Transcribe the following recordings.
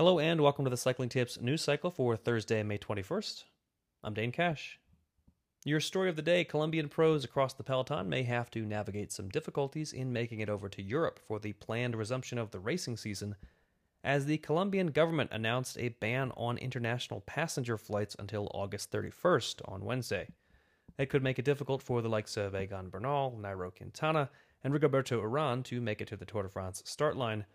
Hello and welcome to the Cycling Tips news cycle for Thursday, May 21st. I'm Dane Cash. Your story of the day Colombian pros across the peloton may have to navigate some difficulties in making it over to Europe for the planned resumption of the racing season, as the Colombian government announced a ban on international passenger flights until August 31st on Wednesday. It could make it difficult for the likes of Egan Bernal, Nairo Quintana, and Rigoberto Uran to make it to the Tour de France start line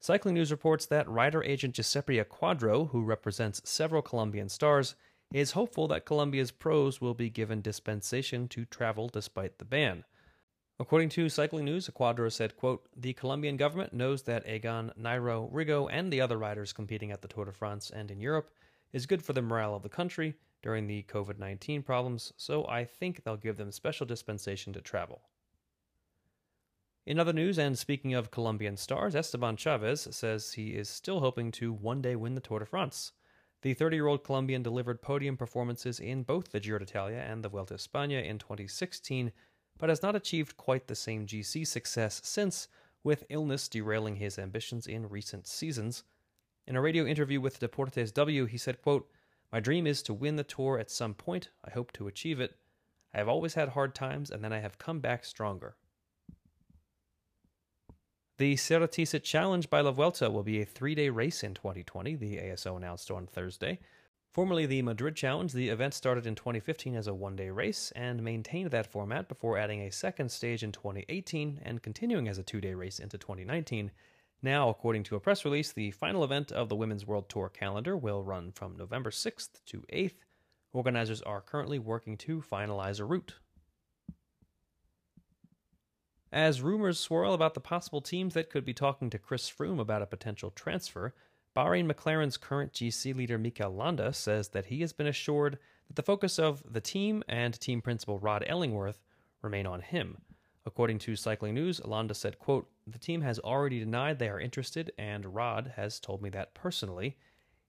Cycling News reports that rider agent Giuseppe Acquadro, who represents several Colombian stars, is hopeful that Colombia's pros will be given dispensation to travel despite the ban. According to Cycling News, Acquadro said, quote, The Colombian government knows that Egan, Nairo, Rigo, and the other riders competing at the Tour de France and in Europe is good for the morale of the country during the COVID 19 problems, so I think they'll give them special dispensation to travel. In other news, and speaking of Colombian stars, Esteban Chavez says he is still hoping to one day win the Tour de France. The 30 year old Colombian delivered podium performances in both the Giro d'Italia and the Vuelta a España in 2016, but has not achieved quite the same GC success since, with illness derailing his ambitions in recent seasons. In a radio interview with Deportes W, he said, quote, My dream is to win the Tour at some point. I hope to achieve it. I have always had hard times, and then I have come back stronger. The Ceratizit Challenge by La Vuelta will be a three day race in 2020, the ASO announced on Thursday. Formerly the Madrid Challenge, the event started in 2015 as a one day race and maintained that format before adding a second stage in 2018 and continuing as a two day race into 2019. Now, according to a press release, the final event of the Women's World Tour calendar will run from November 6th to 8th. Organizers are currently working to finalize a route. As rumors swirl about the possible teams that could be talking to Chris Froome about a potential transfer, Bahrain McLaren's current GC leader Mikel Landa says that he has been assured that the focus of the team and team principal Rod Ellingworth remain on him. According to Cycling News, Landa said, quote, The team has already denied they are interested, and Rod has told me that personally.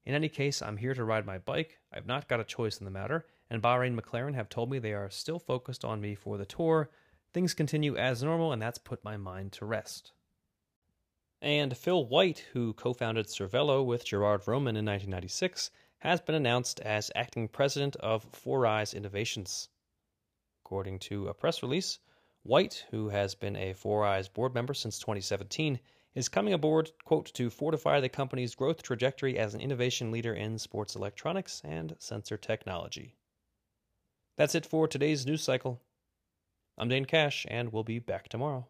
In any case, I'm here to ride my bike. I've not got a choice in the matter, and Bahrain McLaren have told me they are still focused on me for the tour Things continue as normal, and that's put my mind to rest. And Phil White, who co founded Cervelo with Gerard Vroomen in 1996, has been announced as acting president of 4iiii Innovations. According to a press release, White, who has been a Four Eyes board member since 2017, is coming aboard, quote, to fortify the company's growth trajectory as an innovation leader in sports electronics and sensor technology. That's it for today's news cycle. I'm Dane Cash, and we'll be back tomorrow.